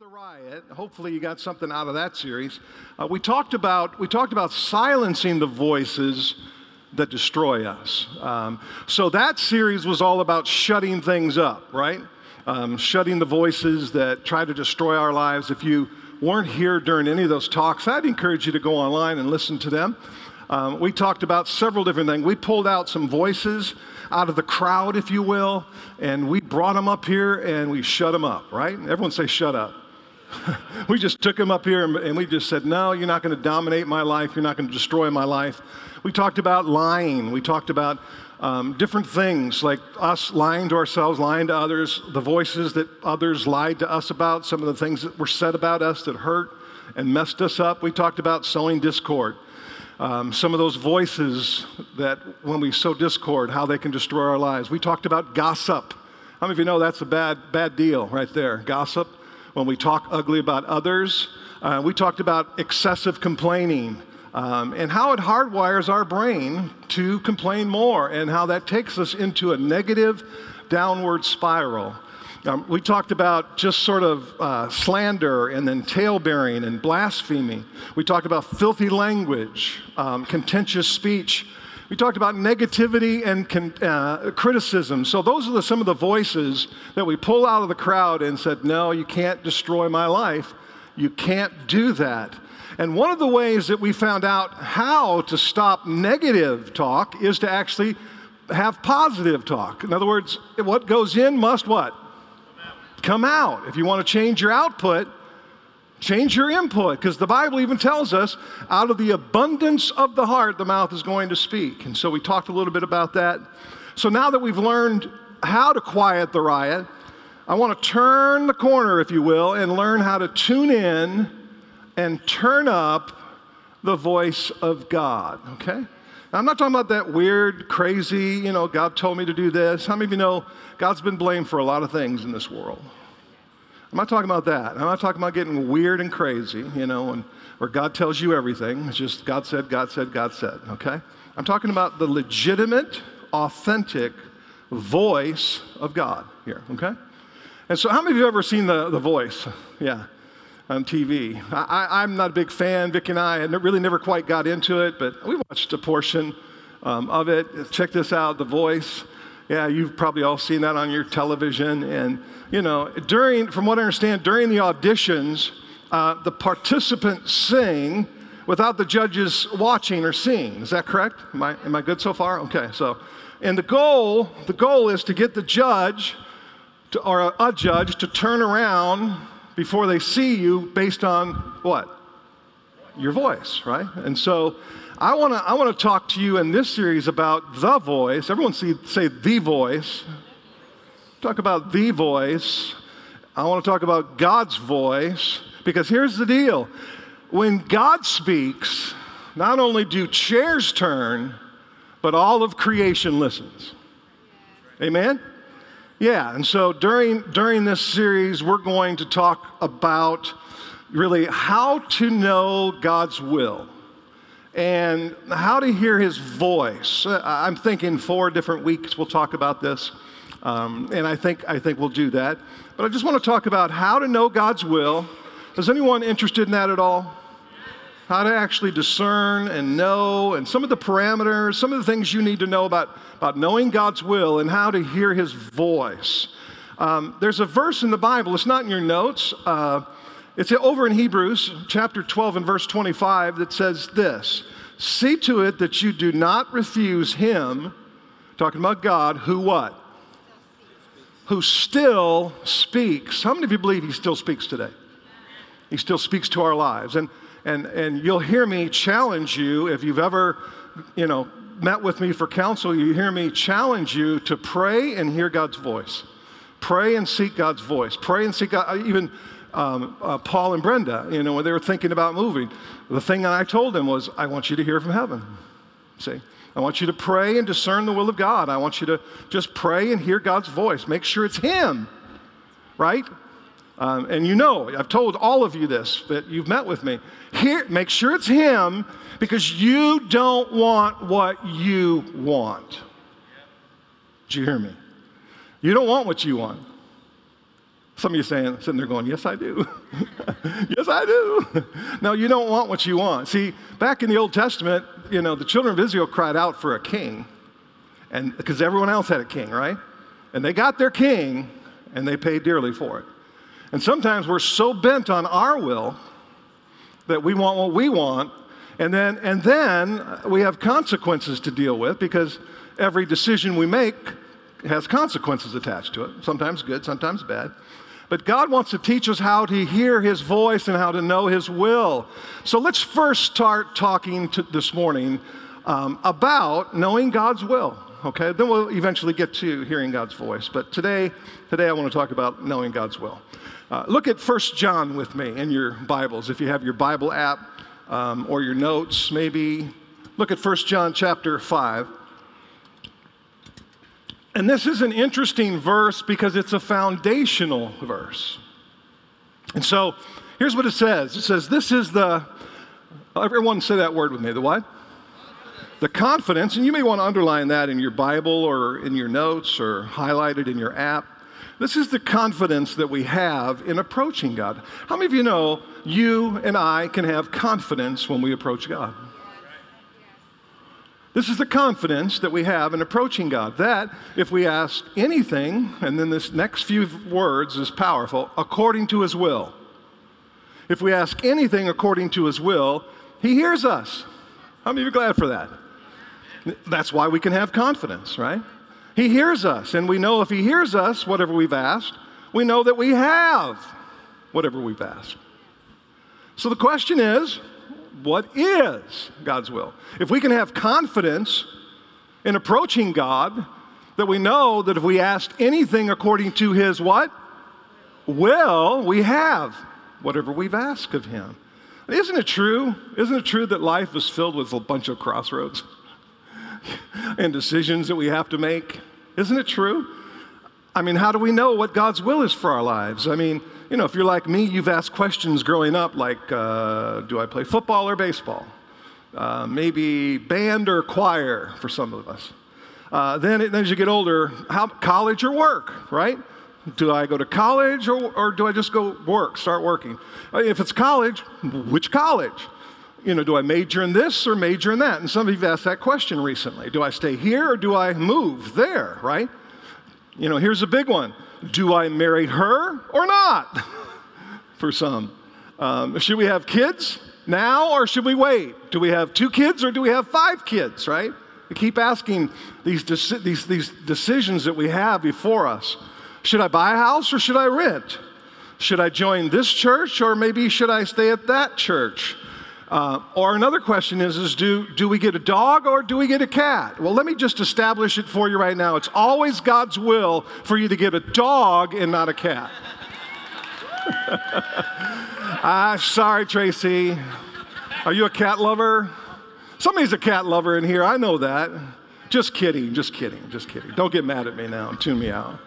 the riot. Hopefully, you got something out of that series. Uh, we talked about we talked about silencing the voices that destroy us. Um, so that series was all about shutting things up, right? Um, shutting the voices that try to destroy our lives. If you weren't here during any of those talks, I'd encourage you to go online and listen to them. Um, we talked about several different things. We pulled out some voices out of the crowd, if you will, and we brought them up here and we shut them up, right? Everyone say, shut up. we just took him up here and, and we just said, No, you're not going to dominate my life. You're not going to destroy my life. We talked about lying. We talked about um, different things like us lying to ourselves, lying to others, the voices that others lied to us about, some of the things that were said about us that hurt and messed us up. We talked about sowing discord. Um, some of those voices that when we sow discord, how they can destroy our lives. We talked about gossip. How many of you know that's a bad, bad deal right there? Gossip when we talk ugly about others. Uh, we talked about excessive complaining um, and how it hardwires our brain to complain more and how that takes us into a negative downward spiral. Um, we talked about just sort of uh, slander and then talebearing and blasphemy. We talked about filthy language, um, contentious speech, we talked about negativity and con- uh, criticism. So, those are the, some of the voices that we pull out of the crowd and said, No, you can't destroy my life. You can't do that. And one of the ways that we found out how to stop negative talk is to actually have positive talk. In other words, what goes in must what? Come out. If you want to change your output, Change your input because the Bible even tells us out of the abundance of the heart, the mouth is going to speak. And so we talked a little bit about that. So now that we've learned how to quiet the riot, I want to turn the corner, if you will, and learn how to tune in and turn up the voice of God, okay? Now, I'm not talking about that weird, crazy, you know, God told me to do this. How many of you know God's been blamed for a lot of things in this world? I'm not talking about that. I'm not talking about getting weird and crazy, you know, and, where God tells you everything. It's just God said, God said, God said, okay? I'm talking about the legitimate, authentic voice of God here, okay? And so, how many of you ever seen the, the voice? Yeah, on TV. I, am not a big fan. Vic and I had really never quite got into it, but we watched a portion um, of it. Check this out The Voice. Yeah, you've probably all seen that on your television. And, you know, during, from what I understand, during the auditions, uh, the participants sing without the judges watching or seeing. Is that correct? Am I, am I good so far? Okay, so, and the goal, the goal is to get the judge to, or a, a judge to turn around before they see you based on what? Your voice, right? And so I want to I want to talk to you in this series about the voice. Everyone see, say the voice. Talk about the voice. I want to talk about God's voice because here's the deal. When God speaks, not only do chairs turn, but all of creation listens. Amen? Yeah, and so during, during this series, we're going to talk about really how to know God's will and how to hear his voice. Uh, I'm thinking four different weeks we'll talk about this, um, and I think, I think we'll do that. But I just want to talk about how to know God's will. Is anyone interested in that at all? How to actually discern and know, and some of the parameters, some of the things you need to know about, about knowing God's will and how to hear his voice. Um, there's a verse in the Bible, it's not in your notes. Uh, it's over in Hebrews chapter 12 and verse 25 that says this See to it that you do not refuse him, talking about God, who what? Who still speaks. How many of you believe he still speaks today? He still speaks to our lives. And, and, and you'll hear me challenge you if you've ever, you know, met with me for counsel, you hear me challenge you to pray and hear God's voice. Pray and seek God's voice. Pray and seek God. Even um, uh, Paul and Brenda, you know, when they were thinking about moving, the thing that I told them was, I want you to hear from heaven. See? I want you to pray and discern the will of God. I want you to just pray and hear God's voice. Make sure it's Him, right? Um, and you know, I've told all of you this that you've met with me. Here, make sure it's Him because you don't want what you want. Do you hear me? You don't want what you want. Some of you saying, sitting there going, Yes, I do. yes, I do. no, you don't want what you want. See, back in the Old Testament, you know, the children of Israel cried out for a king, and because everyone else had a king, right? And they got their king, and they paid dearly for it. And sometimes we're so bent on our will that we want what we want, and then and then we have consequences to deal with because every decision we make has consequences attached to it. Sometimes good, sometimes bad. But God wants to teach us how to hear His voice and how to know His will. So let's first start talking to, this morning um, about knowing God's will. Okay, then we'll eventually get to hearing God's voice. But today, today I want to talk about knowing God's will. Uh, look at First John with me in your Bibles. If you have your Bible app um, or your notes, maybe look at First John chapter 5. And this is an interesting verse because it's a foundational verse. And so here's what it says it says, This is the, everyone say that word with me, the what? The confidence, and you may want to underline that in your Bible or in your notes or highlight it in your app. This is the confidence that we have in approaching God. How many of you know you and I can have confidence when we approach God? This is the confidence that we have in approaching God. That if we ask anything, and then this next few words is powerful, according to his will. If we ask anything according to his will, he hears us. How many of you are glad for that? That's why we can have confidence, right? He hears us, and we know if he hears us, whatever we've asked, we know that we have whatever we've asked. So the question is, what is God's will. If we can have confidence in approaching God, that we know that if we ask anything according to his what? Will, we have whatever we've asked of him. Isn't it true? Isn't it true that life is filled with a bunch of crossroads and decisions that we have to make? Isn't it true? I mean, how do we know what God's will is for our lives? I mean, you know, if you're like me, you've asked questions growing up like, uh, do I play football or baseball? Uh, maybe band or choir for some of us. Uh, then, then as you get older, how, college or work, right? Do I go to college or, or do I just go work, start working? Uh, if it's college, which college? You know, do I major in this or major in that? And some of you have asked that question recently. Do I stay here or do I move there, right? You know, here's a big one do I marry her or not? For some. Um, should we have kids now or should we wait? Do we have two kids or do we have five kids, right? We keep asking these, deci- these, these decisions that we have before us. Should I buy a house or should I rent? Should I join this church or maybe should I stay at that church? Uh, or another question is, is do, do we get a dog or do we get a cat? Well, let me just establish it for you right now. It's always God's will for you to get a dog and not a cat. ah, sorry, Tracy. Are you a cat lover? Somebody's a cat lover in here. I know that. Just kidding, just kidding, just kidding. Don't get mad at me now tune me out.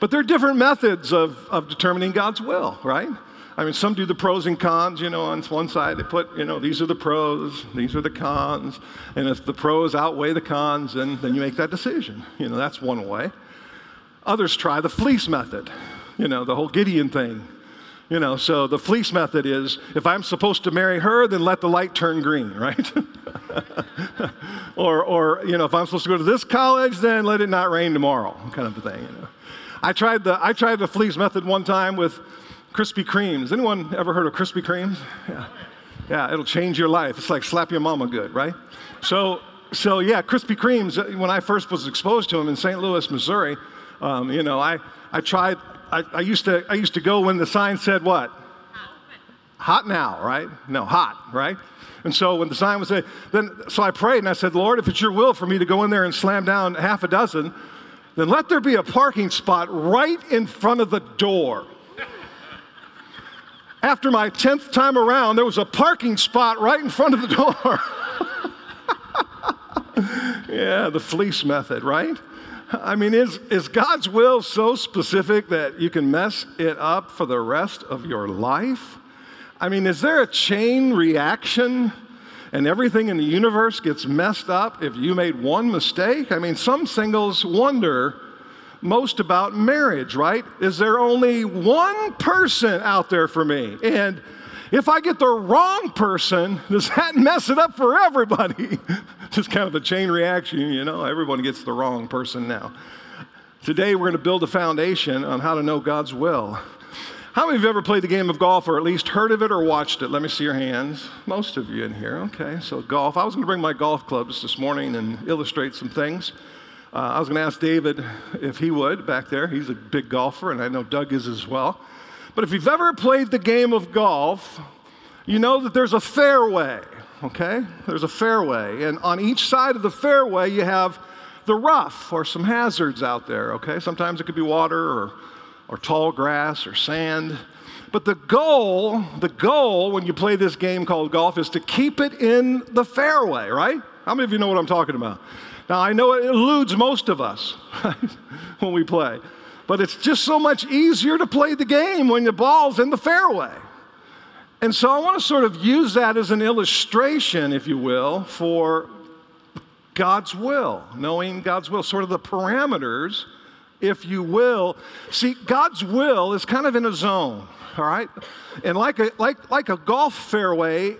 But there are different methods of, of determining God's will, right? I mean, some do the pros and cons, you know, on one side they put, you know, these are the pros, these are the cons. And if the pros outweigh the cons, then, then you make that decision. You know, that's one way. Others try the fleece method, you know, the whole Gideon thing. You know, so the fleece method is if I'm supposed to marry her, then let the light turn green, right? or, or, you know, if I'm supposed to go to this college, then let it not rain tomorrow, kind of a thing, you know. I tried the, I tried the fleece method one time with Krispy Kremes. Anyone ever heard of Krispy Kremes? Yeah. Yeah, it'll change your life. It's like slap your mama good, right? So, so yeah, Krispy Kremes, uh, when I first was exposed to them in St. Louis, Missouri, um, you know, I, I tried, I, I, used to, I used to go when the sign said what? Hot now, right? No, hot, right? And so when the sign was say, then, so I prayed and I said, Lord, if it's your will for me to go in there and slam down half a dozen, then let there be a parking spot right in front of the door. After my 10th time around, there was a parking spot right in front of the door. yeah, the fleece method, right? I mean, is, is God's will so specific that you can mess it up for the rest of your life? I mean, is there a chain reaction and everything in the universe gets messed up if you made one mistake? I mean, some singles wonder most about marriage, right? Is there only one person out there for me? And if I get the wrong person, does that mess it up for everybody? Just kind of a chain reaction, you know, everyone gets the wrong person now. Today, we're going to build a foundation on how to know God's will. How many of you have ever played the game of golf or at least heard of it or watched it? Let me see your hands. Most of you in here. Okay, so golf. I was going to bring my golf clubs this morning and illustrate some things. Uh, I was going to ask David if he would back there. He's a big golfer, and I know Doug is as well. But if you've ever played the game of golf, you know that there's a fairway, okay? There's a fairway. And on each side of the fairway, you have the rough or some hazards out there, okay? Sometimes it could be water or, or tall grass or sand. But the goal, the goal when you play this game called golf is to keep it in the fairway, right? How many of you know what I'm talking about? Now, I know it eludes most of us when we play. But it's just so much easier to play the game when the ball's in the fairway. And so I want to sort of use that as an illustration, if you will, for God's will, knowing God's will, sort of the parameters, if you will. See, God's will is kind of in a zone, all right? And like a, like, like a golf fairway,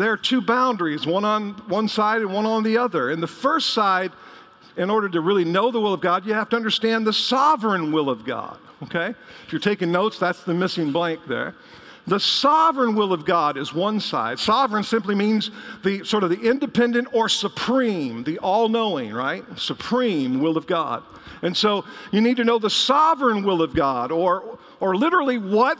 there are two boundaries, one on one side and one on the other. And the first side in order to really know the will of God, you have to understand the sovereign will of God. Okay? If you're taking notes, that's the missing blank there. The sovereign will of God is one side. Sovereign simply means the sort of the independent or supreme, the all knowing, right? Supreme will of God. And so you need to know the sovereign will of God, or, or literally what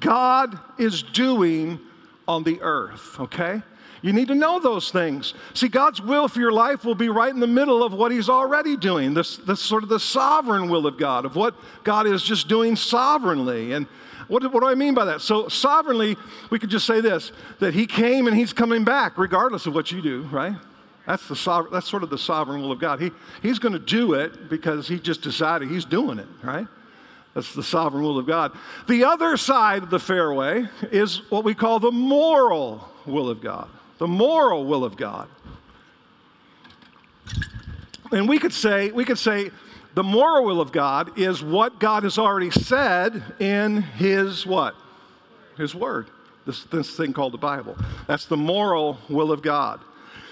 God is doing on the earth, okay? You need to know those things. See, God's will for your life will be right in the middle of what He's already doing, this, this sort of the sovereign will of God, of what God is just doing sovereignly. And what, what do I mean by that? So, sovereignly, we could just say this that He came and He's coming back, regardless of what you do, right? That's, the sovereign, that's sort of the sovereign will of God. He, he's going to do it because He just decided He's doing it, right? That's the sovereign will of God. The other side of the fairway is what we call the moral will of God the moral will of God. And we could say, we could say the moral will of God is what God has already said in his what? His word. This, this thing called the Bible. That's the moral will of God.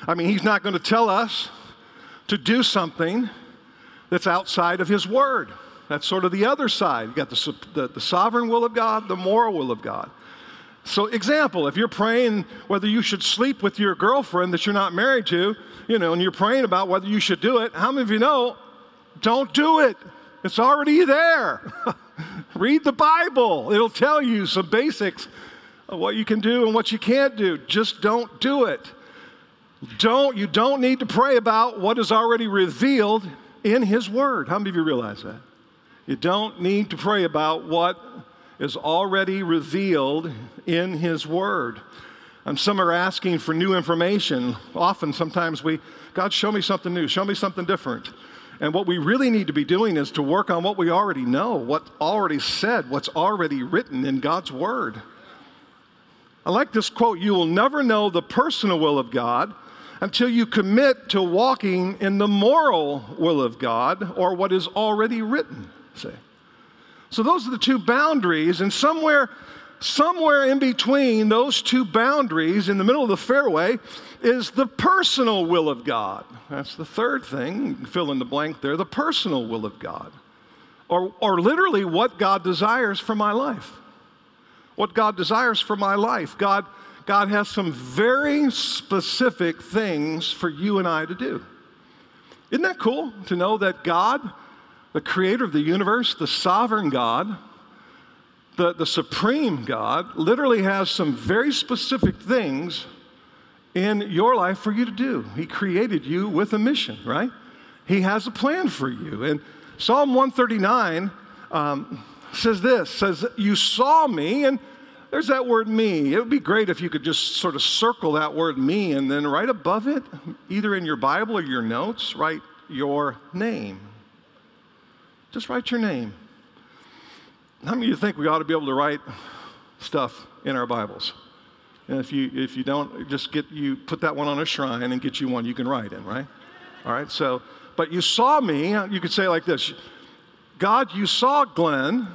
I mean, he's not going to tell us to do something that's outside of his word. That's sort of the other side. You've got the, the, the sovereign will of God, the moral will of God. So, example, if you're praying whether you should sleep with your girlfriend that you're not married to, you know, and you're praying about whether you should do it, how many of you know, don't do it? It's already there. Read the Bible, it'll tell you some basics of what you can do and what you can't do. Just don't do it. Don't, you don't need to pray about what is already revealed in His Word. How many of you realize that? You don't need to pray about what is already revealed in His Word. And some are asking for new information. Often, sometimes we, God, show me something new, show me something different. And what we really need to be doing is to work on what we already know, what already said, what's already written in God's Word. I like this quote You will never know the personal will of God until you commit to walking in the moral will of God or what is already written. Say. So those are the two boundaries, and somewhere, somewhere in between those two boundaries, in the middle of the fairway, is the personal will of God. That's the third thing. Fill in the blank there. The personal will of God, or or literally what God desires for my life. What God desires for my life. God. God has some very specific things for you and I to do. Isn't that cool to know that God the creator of the universe, the sovereign God, the, the supreme God, literally has some very specific things in your life for you to do. He created you with a mission, right? He has a plan for you. And Psalm 139 um, says this says, You saw me, and there's that word me. It would be great if you could just sort of circle that word me, and then right above it, either in your Bible or your notes, write your name. Just write your name. How many of you think we ought to be able to write stuff in our Bibles? And if you if you don't, just get you put that one on a shrine and get you one you can write in, right? All right. So, but you saw me. You could say like this: God, you saw Glenn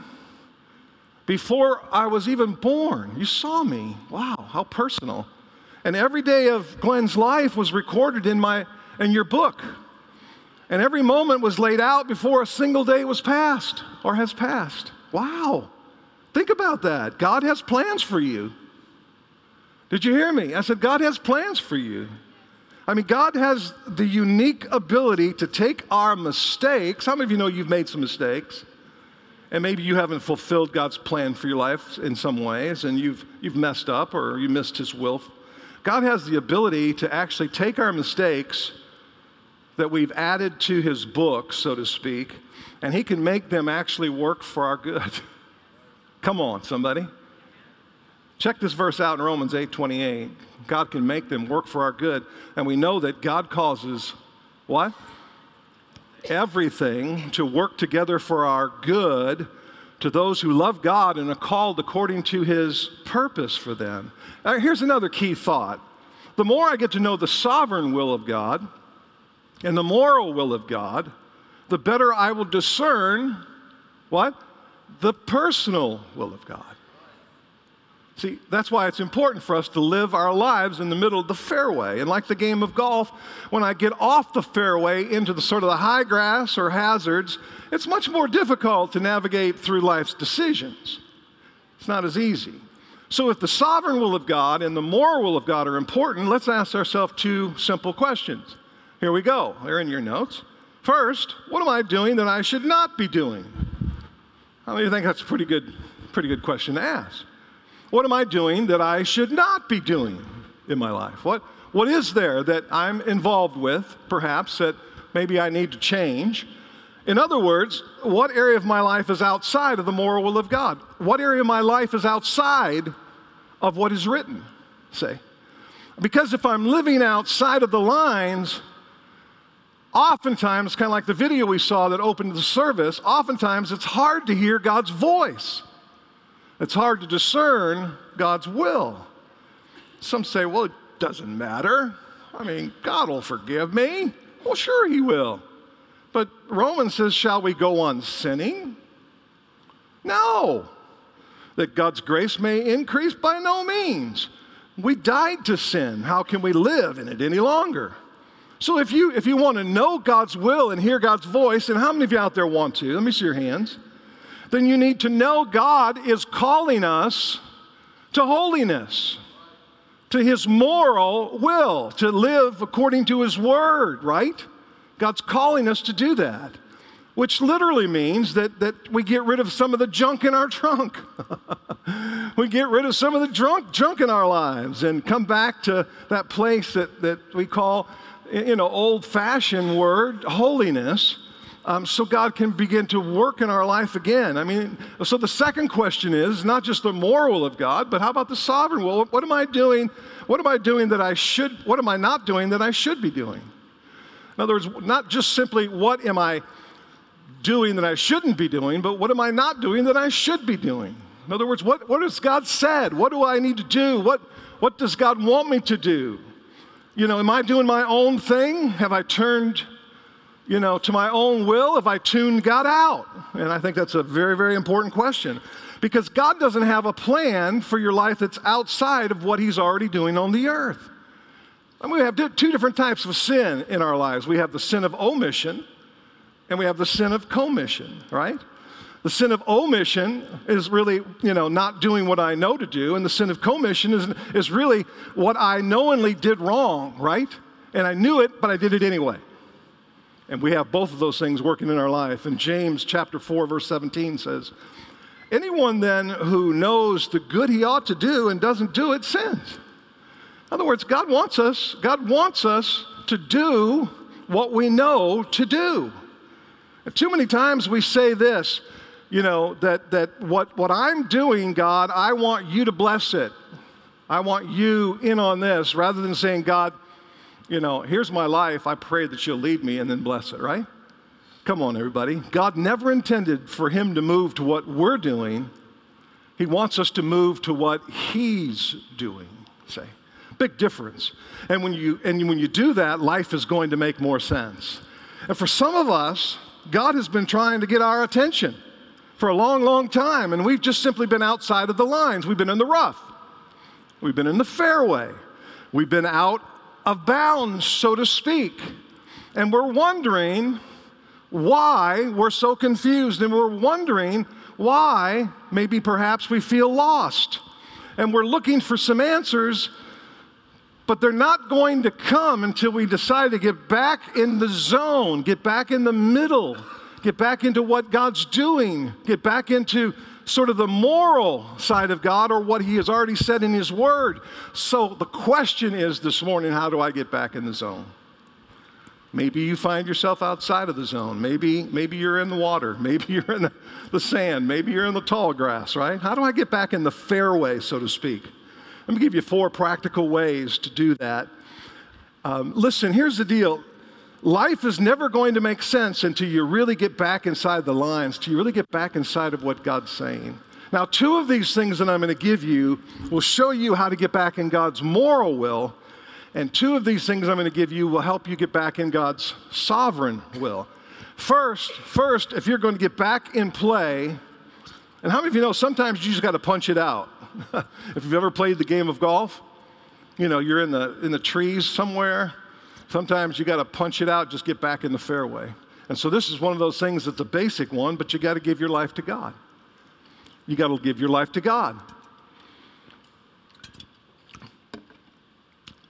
before I was even born. You saw me. Wow, how personal. And every day of Glenn's life was recorded in my in your book. And every moment was laid out before a single day was passed or has passed. Wow. Think about that. God has plans for you. Did you hear me? I said, God has plans for you. I mean, God has the unique ability to take our mistakes. How many of you know you've made some mistakes? And maybe you haven't fulfilled God's plan for your life in some ways, and you've, you've messed up or you missed His will. God has the ability to actually take our mistakes that we've added to His book, so to speak, and He can make them actually work for our good. Come on, somebody. Check this verse out in Romans 8 28. God can make them work for our good. And we know that God causes what? Everything to work together for our good to those who love God and are called according to his purpose for them. Now, here's another key thought. The more I get to know the sovereign will of God and the moral will of God, the better I will discern what? The personal will of God. See, that's why it's important for us to live our lives in the middle of the fairway. And like the game of golf, when I get off the fairway into the sort of the high grass or hazards, it's much more difficult to navigate through life's decisions. It's not as easy. So if the sovereign will of God and the moral will of God are important, let's ask ourselves two simple questions. Here we go. They're in your notes. First, what am I doing that I should not be doing? How many of you think that's a pretty good, pretty good question to ask? What am I doing that I should not be doing in my life? What, what is there that I'm involved with, perhaps, that maybe I need to change? In other words, what area of my life is outside of the moral will of God? What area of my life is outside of what is written, say? Because if I'm living outside of the lines, oftentimes, kind of like the video we saw that opened the service, oftentimes it's hard to hear God's voice. It's hard to discern God's will. Some say, well, it doesn't matter. I mean, God will forgive me. Well, sure, He will. But Romans says, shall we go on sinning? No. That God's grace may increase? By no means. We died to sin. How can we live in it any longer? So if you if you want to know God's will and hear God's voice, and how many of you out there want to? Let me see your hands then you need to know God is calling us to holiness, to His moral will, to live according to His word, right? God's calling us to do that, which literally means that, that we get rid of some of the junk in our trunk. we get rid of some of the drunk, junk in our lives and come back to that place that, that we call, you know, old fashioned word, holiness um, so God can begin to work in our life again. I mean, so the second question is not just the moral of God, but how about the sovereign will? What am I doing? What am I doing that I should, what am I not doing that I should be doing? In other words, not just simply what am I doing that I shouldn't be doing, but what am I not doing that I should be doing? In other words, what, what has God said? What do I need to do? What, what does God want me to do? You know, am I doing my own thing? Have I turned you know, to my own will Have I tuned God out? And I think that's a very, very important question because God doesn't have a plan for your life that's outside of what He's already doing on the earth. And we have two different types of sin in our lives we have the sin of omission and we have the sin of commission, right? The sin of omission is really, you know, not doing what I know to do, and the sin of commission is, is really what I knowingly did wrong, right? And I knew it, but I did it anyway. And we have both of those things working in our life. And James chapter 4, verse 17 says, Anyone then who knows the good he ought to do and doesn't do it sins. In other words, God wants us, God wants us to do what we know to do. And too many times we say this, you know, that, that what, what I'm doing, God, I want you to bless it. I want you in on this, rather than saying, God, you know, here's my life. I pray that you'll lead me and then bless it, right? Come on, everybody. God never intended for him to move to what we're doing. He wants us to move to what he's doing, say. Big difference. And when you and when you do that, life is going to make more sense. And for some of us, God has been trying to get our attention for a long, long time, and we've just simply been outside of the lines. We've been in the rough, we've been in the fairway, we've been out of bounds, so to speak. And we're wondering why we're so confused, and we're wondering why maybe perhaps we feel lost. And we're looking for some answers, but they're not going to come until we decide to get back in the zone, get back in the middle, get back into what God's doing, get back into sort of the moral side of God or what He has already said in His Word. So the question is this morning how do I get back in the zone? Maybe you find yourself outside of the zone. Maybe, maybe you're in the water. Maybe you're in the, the sand. Maybe you're in the tall grass, right? How do I get back in the fairway, so to speak? Let me give you four practical ways to do that. Um, listen, here's the deal life is never going to make sense until you really get back inside the lines, until you really get back inside of what God's saying. Now, two of these things that I'm going to give you will show you how to get back in God's moral will and two of these things I'm going to give you will help you get back in God's sovereign will. First, first, if you're going to get back in play, and how many of you know sometimes you just got to punch it out? if you've ever played the game of golf, you know, you're in the in the trees somewhere. Sometimes you got to punch it out, just get back in the fairway. And so this is one of those things that's a basic one, but you got to give your life to God. You got to give your life to God.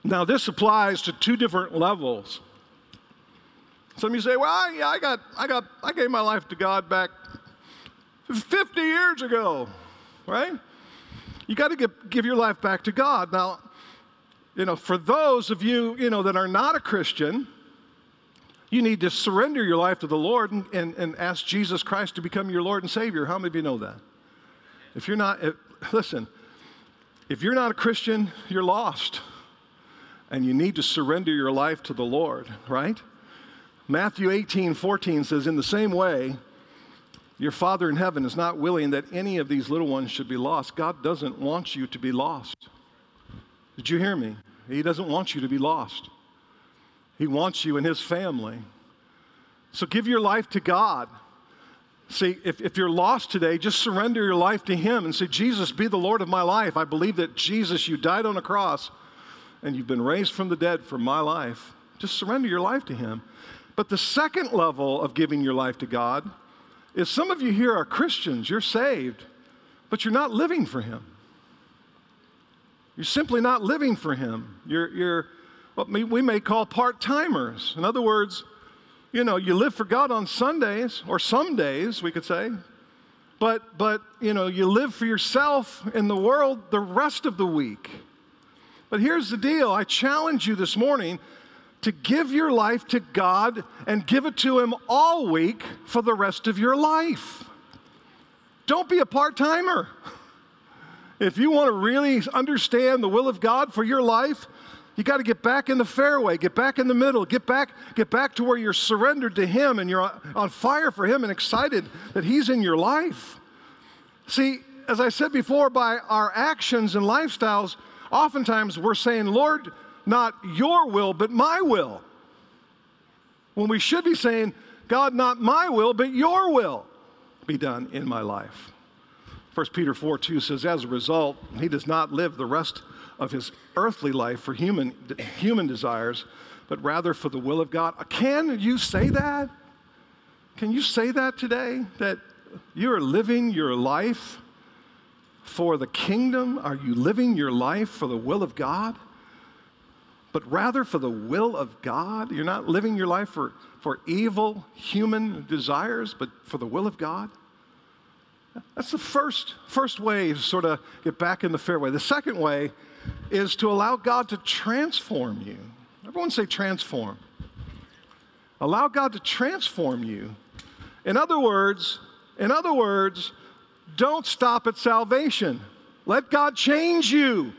Now, this applies to two different levels. Some of you say, well, yeah, I got, I got, I gave my life to God back 50 years ago, right? You got to give your life back to God. Now, you know, for those of you, you know, that are not a Christian, you need to surrender your life to the Lord and, and, and ask Jesus Christ to become your Lord and Savior. How many of you know that? If you're not, if, listen, if you're not a Christian, you're lost and you need to surrender your life to the Lord, right? Matthew 18, 14 says, In the same way, your Father in heaven is not willing that any of these little ones should be lost. God doesn't want you to be lost. Did you hear me? He doesn't want you to be lost. He wants you in His family. So give your life to God. See, if, if you're lost today, just surrender your life to Him and say, Jesus, be the Lord of my life. I believe that Jesus, you died on a cross and you've been raised from the dead for my life, just surrender your life to Him. But the second level of giving your life to God is some of you here are Christians, you're saved, but you're not living for Him. You're simply not living for Him. You're, you're what we may call part timers. In other words, you know, you live for God on Sundays, or some days, we could say, but, but you know, you live for yourself in the world the rest of the week. But here's the deal I challenge you this morning to give your life to God and give it to Him all week for the rest of your life. Don't be a part timer. If you want to really understand the will of God for your life, you got to get back in the fairway, get back in the middle, get back, get back to where you're surrendered to Him and you're on fire for Him and excited that He's in your life. See, as I said before, by our actions and lifestyles, oftentimes we're saying, Lord, not your will, but my will. When we should be saying, God, not my will, but your will be done in my life. 1 Peter 4 2 says, As a result, he does not live the rest of his earthly life for human, human desires, but rather for the will of God. Can you say that? Can you say that today? That you are living your life for the kingdom? Are you living your life for the will of God? But rather for the will of God? You're not living your life for, for evil human desires, but for the will of God? That's the first, first way to sort of get back in the fairway. The second way is to allow God to transform you. Everyone say transform. Allow God to transform you. In other words, in other words, don't stop at salvation. Let God change you.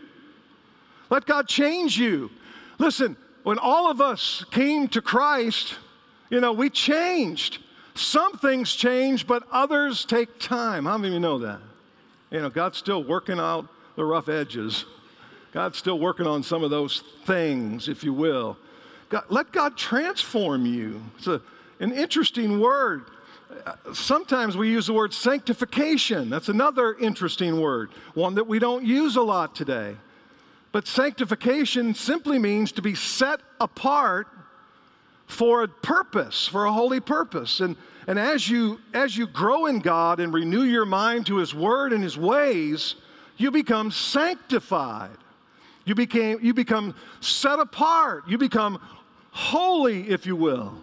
Let God change you. Listen, when all of us came to Christ, you know, we changed. Some things change, but others take time. How many of you know that? You know, God's still working out the rough edges. God's still working on some of those things, if you will. God, let God transform you. It's a, an interesting word. Sometimes we use the word sanctification. That's another interesting word, one that we don't use a lot today. But sanctification simply means to be set apart for a purpose, for a holy purpose. And, and as, you, as you grow in God and renew your mind to His Word and His ways, you become sanctified. You, became, you become set apart. You become holy, if you will.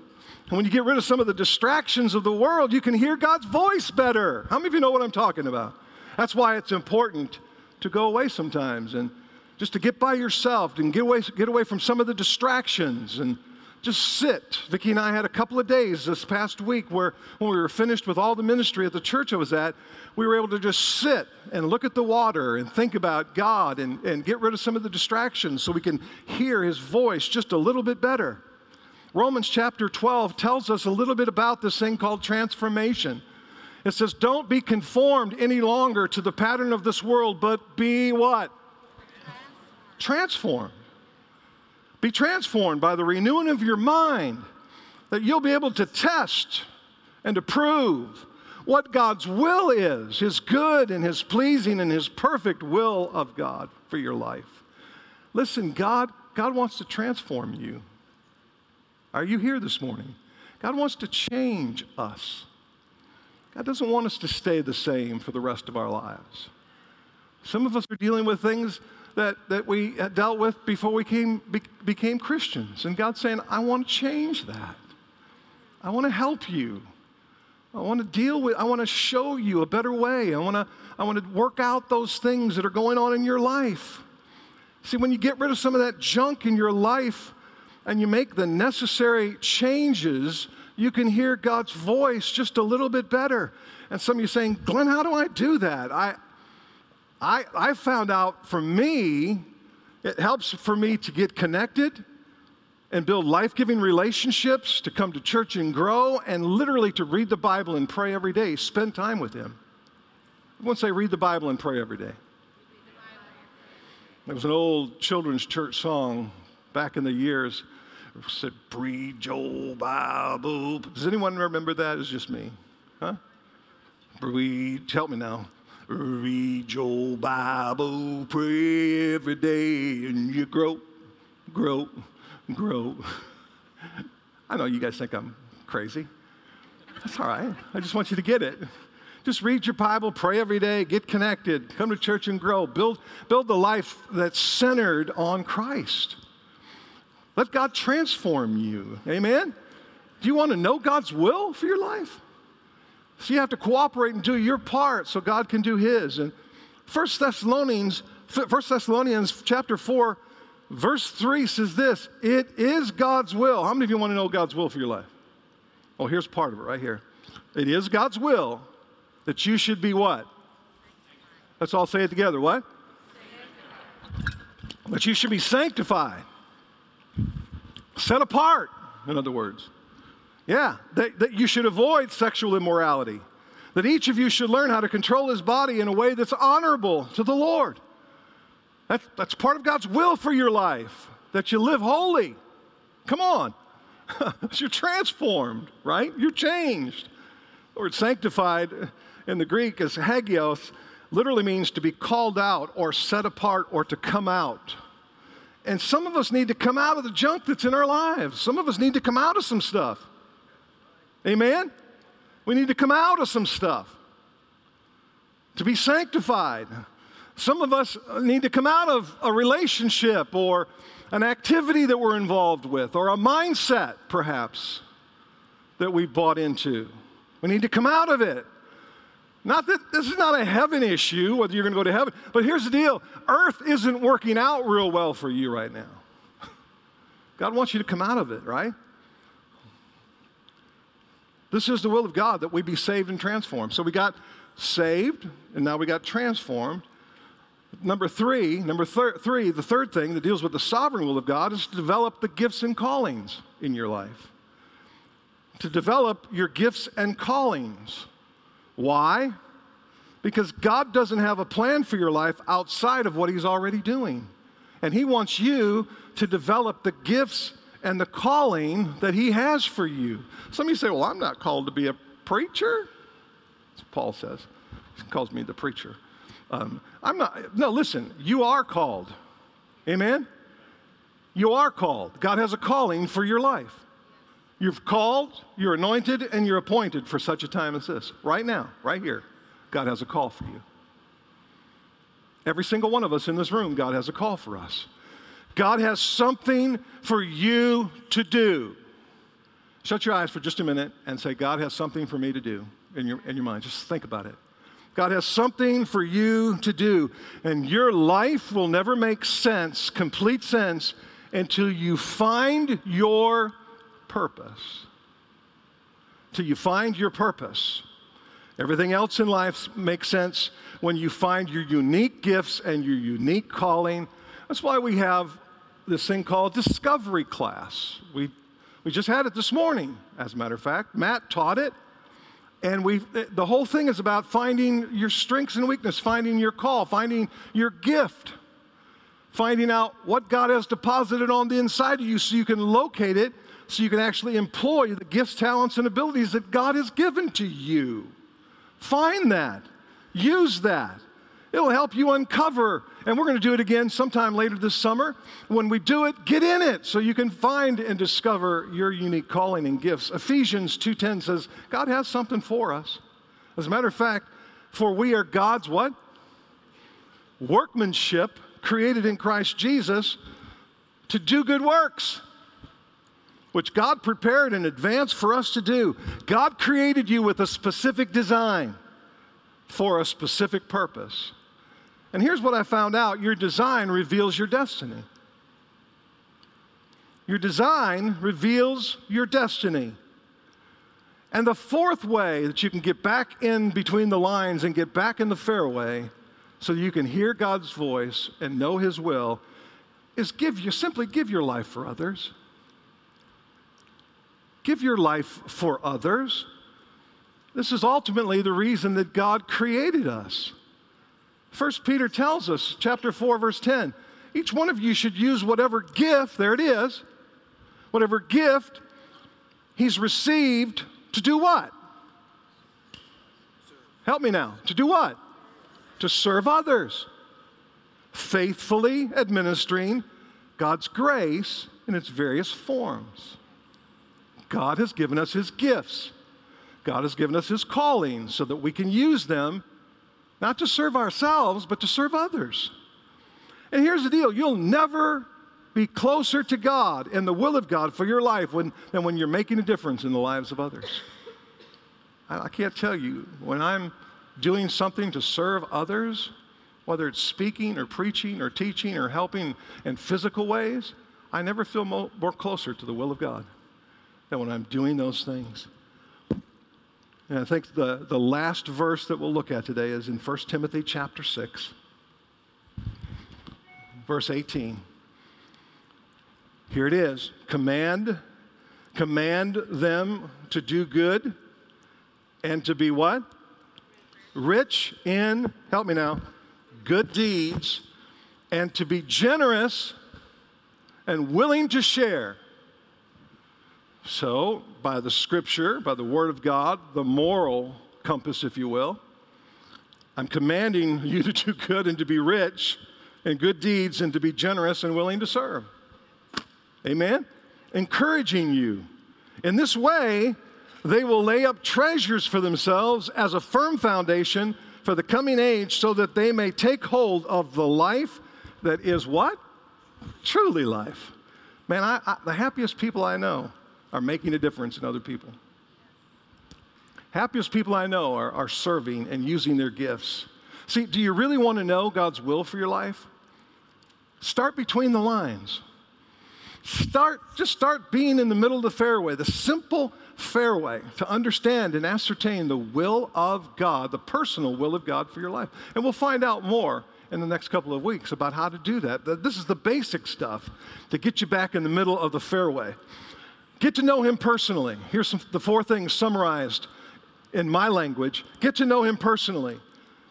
And when you get rid of some of the distractions of the world, you can hear God's voice better. How many of you know what I'm talking about? That's why it's important to go away sometimes and just to get by yourself and get away, get away from some of the distractions and just sit. Vicki and I had a couple of days this past week where when we were finished with all the ministry at the church I was at, we were able to just sit and look at the water and think about God and, and get rid of some of the distractions so we can hear his voice just a little bit better. Romans chapter 12 tells us a little bit about this thing called transformation. It says, Don't be conformed any longer to the pattern of this world, but be what? Transformed. Be transformed by the renewing of your mind, that you'll be able to test and to prove what God's will is, His good and His pleasing and His perfect will of God for your life. Listen, God, God wants to transform you. Are you here this morning? God wants to change us. God doesn't want us to stay the same for the rest of our lives. Some of us are dealing with things that, that we uh, dealt with before we came, be, became Christians. And God's saying, I want to change that. I want to help you. I want to deal with, I want to show you a better way. I want to, I want to work out those things that are going on in your life. See, when you get rid of some of that junk in your life and you make the necessary changes, you can hear God's voice just a little bit better. And some of you saying, Glenn, how do I do that? I, I, I found out for me, it helps for me to get connected and build life giving relationships, to come to church and grow, and literally to read the Bible and pray every day. Spend time with Him. I won't say read the Bible and pray every day. There was an old children's church song back in the years. It said, Read your Bible. Does anyone remember that? It's just me. Huh? Read, help me now. Read your Bible, pray every day, and you grow, grow, grow. I know you guys think I'm crazy. That's all right. I just want you to get it. Just read your Bible, pray every day, get connected, come to church and grow. Build, build the life that's centered on Christ. Let God transform you. Amen? Do you want to know God's will for your life? So you have to cooperate and do your part so God can do his. And 1 Thessalonians, 1 Thessalonians chapter 4, verse 3 says this It is God's will. How many of you want to know God's will for your life? Oh, here's part of it right here. It is God's will that you should be what? Let's all say it together. What? That you should be sanctified, set apart, in other words. Yeah, that, that you should avoid sexual immorality. That each of you should learn how to control his body in a way that's honorable to the Lord. That's, that's part of God's will for your life, that you live holy. Come on. You're transformed, right? You're changed. The word sanctified in the Greek is hagios, literally means to be called out or set apart or to come out. And some of us need to come out of the junk that's in our lives. Some of us need to come out of some stuff. Amen? We need to come out of some stuff to be sanctified. Some of us need to come out of a relationship or an activity that we're involved with or a mindset, perhaps, that we've bought into. We need to come out of it. Not that this is not a heaven issue, whether you're going to go to heaven, but here's the deal earth isn't working out real well for you right now. God wants you to come out of it, right? This is the will of God that we be saved and transformed. So we got saved, and now we got transformed. Number three, number thir- three, the third thing that deals with the sovereign will of God is to develop the gifts and callings in your life. To develop your gifts and callings. Why? Because God doesn't have a plan for your life outside of what He's already doing. And He wants you to develop the gifts and the calling that He has for you. Some of you say, Well, I'm not called to be a preacher. That's Paul says. He calls me the preacher. Um, I'm not, no, listen, you are called. Amen? You are called. God has a calling for your life. You're called, you're anointed, and you're appointed for such a time as this. Right now, right here, God has a call for you. Every single one of us in this room, God has a call for us. God has something for you to do. Shut your eyes for just a minute and say, God has something for me to do in your, in your mind. Just think about it. God has something for you to do, and your life will never make sense, complete sense, until you find your purpose. Till you find your purpose. Everything else in life makes sense when you find your unique gifts and your unique calling. That's why we have this thing called Discovery Class. We, we just had it this morning, as a matter of fact. Matt taught it. And we, the whole thing is about finding your strengths and weakness, finding your call, finding your gift, finding out what God has deposited on the inside of you so you can locate it, so you can actually employ the gifts, talents, and abilities that God has given to you. Find that, use that. It'll help you uncover. And we're going to do it again sometime later this summer. When we do it, get in it so you can find and discover your unique calling and gifts. Ephesians 2:10 says, God has something for us. As a matter of fact, for we are God's what? Workmanship created in Christ Jesus to do good works which God prepared in advance for us to do. God created you with a specific design for a specific purpose. And here's what I found out your design reveals your destiny. Your design reveals your destiny. And the fourth way that you can get back in between the lines and get back in the fairway so you can hear God's voice and know His will is give you simply give your life for others. Give your life for others. This is ultimately the reason that God created us. First Peter tells us, chapter 4, verse 10, each one of you should use whatever gift, there it is, whatever gift he's received to do what? Help me now. To do what? To serve others. Faithfully administering God's grace in its various forms. God has given us his gifts. God has given us his calling so that we can use them not to serve ourselves, but to serve others. And here's the deal you'll never be closer to God and the will of God for your life when, than when you're making a difference in the lives of others. I, I can't tell you, when I'm doing something to serve others, whether it's speaking or preaching or teaching or helping in physical ways, I never feel more, more closer to the will of God than when I'm doing those things. And I think the, the last verse that we'll look at today is in 1 Timothy chapter 6, verse 18. Here it is. Command, command them to do good and to be what? Rich in, help me now, good deeds, and to be generous and willing to share so, by the scripture, by the word of God, the moral compass, if you will, I'm commanding you to do good and to be rich in good deeds and to be generous and willing to serve. Amen? Encouraging you. In this way, they will lay up treasures for themselves as a firm foundation for the coming age so that they may take hold of the life that is what? Truly life. Man, I, I, the happiest people I know are making a difference in other people. Happiest people I know are, are serving and using their gifts. See, do you really want to know God's will for your life? Start between the lines. Start, just start being in the middle of the fairway, the simple fairway to understand and ascertain the will of God, the personal will of God for your life. And we'll find out more in the next couple of weeks about how to do that. This is the basic stuff to get you back in the middle of the fairway. Get to know him personally. Here's some, the four things summarized in my language. Get to know him personally.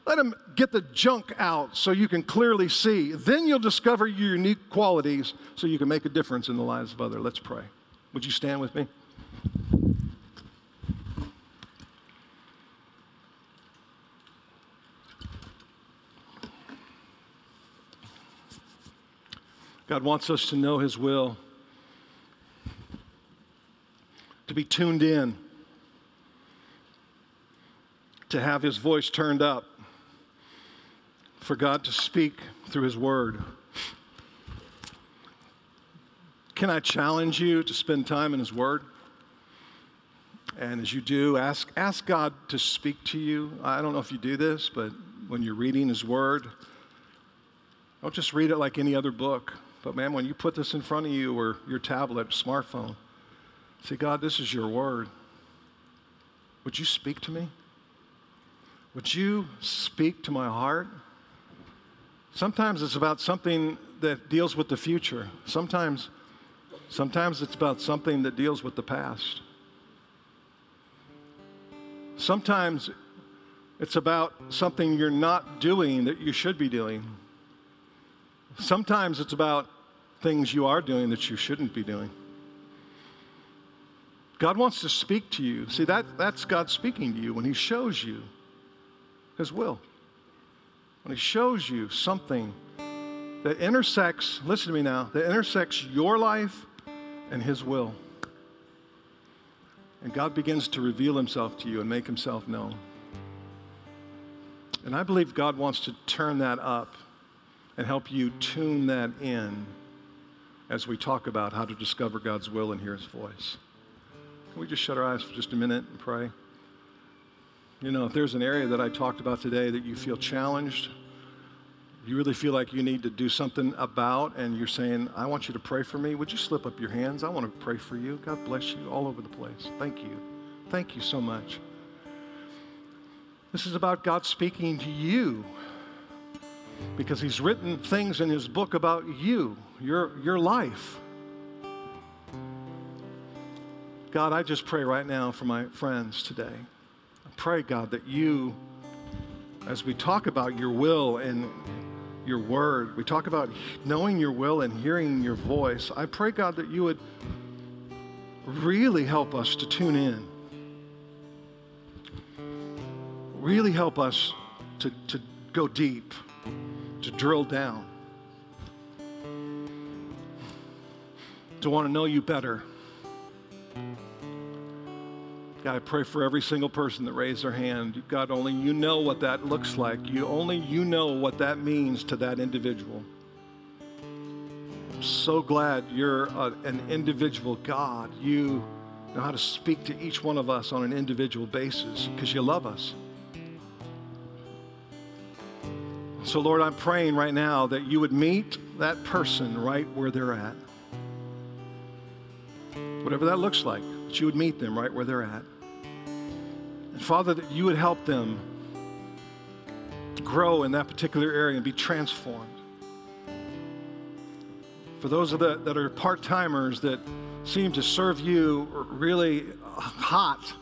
let him get the junk out so you can clearly see. Then you'll discover your unique qualities so you can make a difference in the lives of others. Let's pray. Would you stand with me? God wants us to know His will, to be tuned in, to have His voice turned up, for God to speak through His Word. Can I challenge you to spend time in His Word? And as you do, ask, ask God to speak to you. I don't know if you do this, but when you're reading His Word, don't just read it like any other book. But man, when you put this in front of you or your tablet, smartphone, say, God, this is your word. Would you speak to me? Would you speak to my heart? Sometimes it's about something that deals with the future. Sometimes, sometimes it's about something that deals with the past. Sometimes it's about something you're not doing that you should be doing. Sometimes it's about things you are doing that you shouldn't be doing. God wants to speak to you. See, that, that's God speaking to you when He shows you His will. When He shows you something that intersects, listen to me now, that intersects your life and His will. And God begins to reveal Himself to you and make Himself known. And I believe God wants to turn that up and help you tune that in as we talk about how to discover God's will and hear His voice. We just shut our eyes for just a minute and pray? You know, if there's an area that I talked about today that you feel challenged, you really feel like you need to do something about, and you're saying, I want you to pray for me, would you slip up your hands? I want to pray for you. God bless you all over the place. Thank you. Thank you so much. This is about God speaking to you because he's written things in his book about you, your, your life. God, I just pray right now for my friends today. I pray, God, that you, as we talk about your will and your word, we talk about knowing your will and hearing your voice. I pray, God, that you would really help us to tune in. Really help us to, to go deep to drill down, to want to know you better. God, I pray for every single person that raised their hand. God, only you know what that looks like. You only you know what that means to that individual. I'm so glad you're a, an individual God. You know how to speak to each one of us on an individual basis because you love us. So, Lord, I'm praying right now that you would meet that person right where they're at. Whatever that looks like, that you would meet them right where they're at. And Father, that you would help them grow in that particular area and be transformed. For those of the, that are part timers that seem to serve you really hot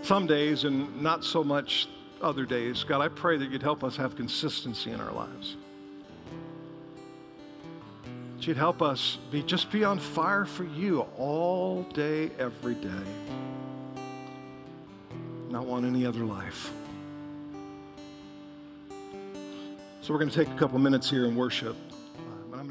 some days and not so much other days. God, I pray that you'd help us have consistency in our lives. You'd help us be just be on fire for you all day, every day. Not want any other life. So we're going to take a couple minutes here and worship. Uh,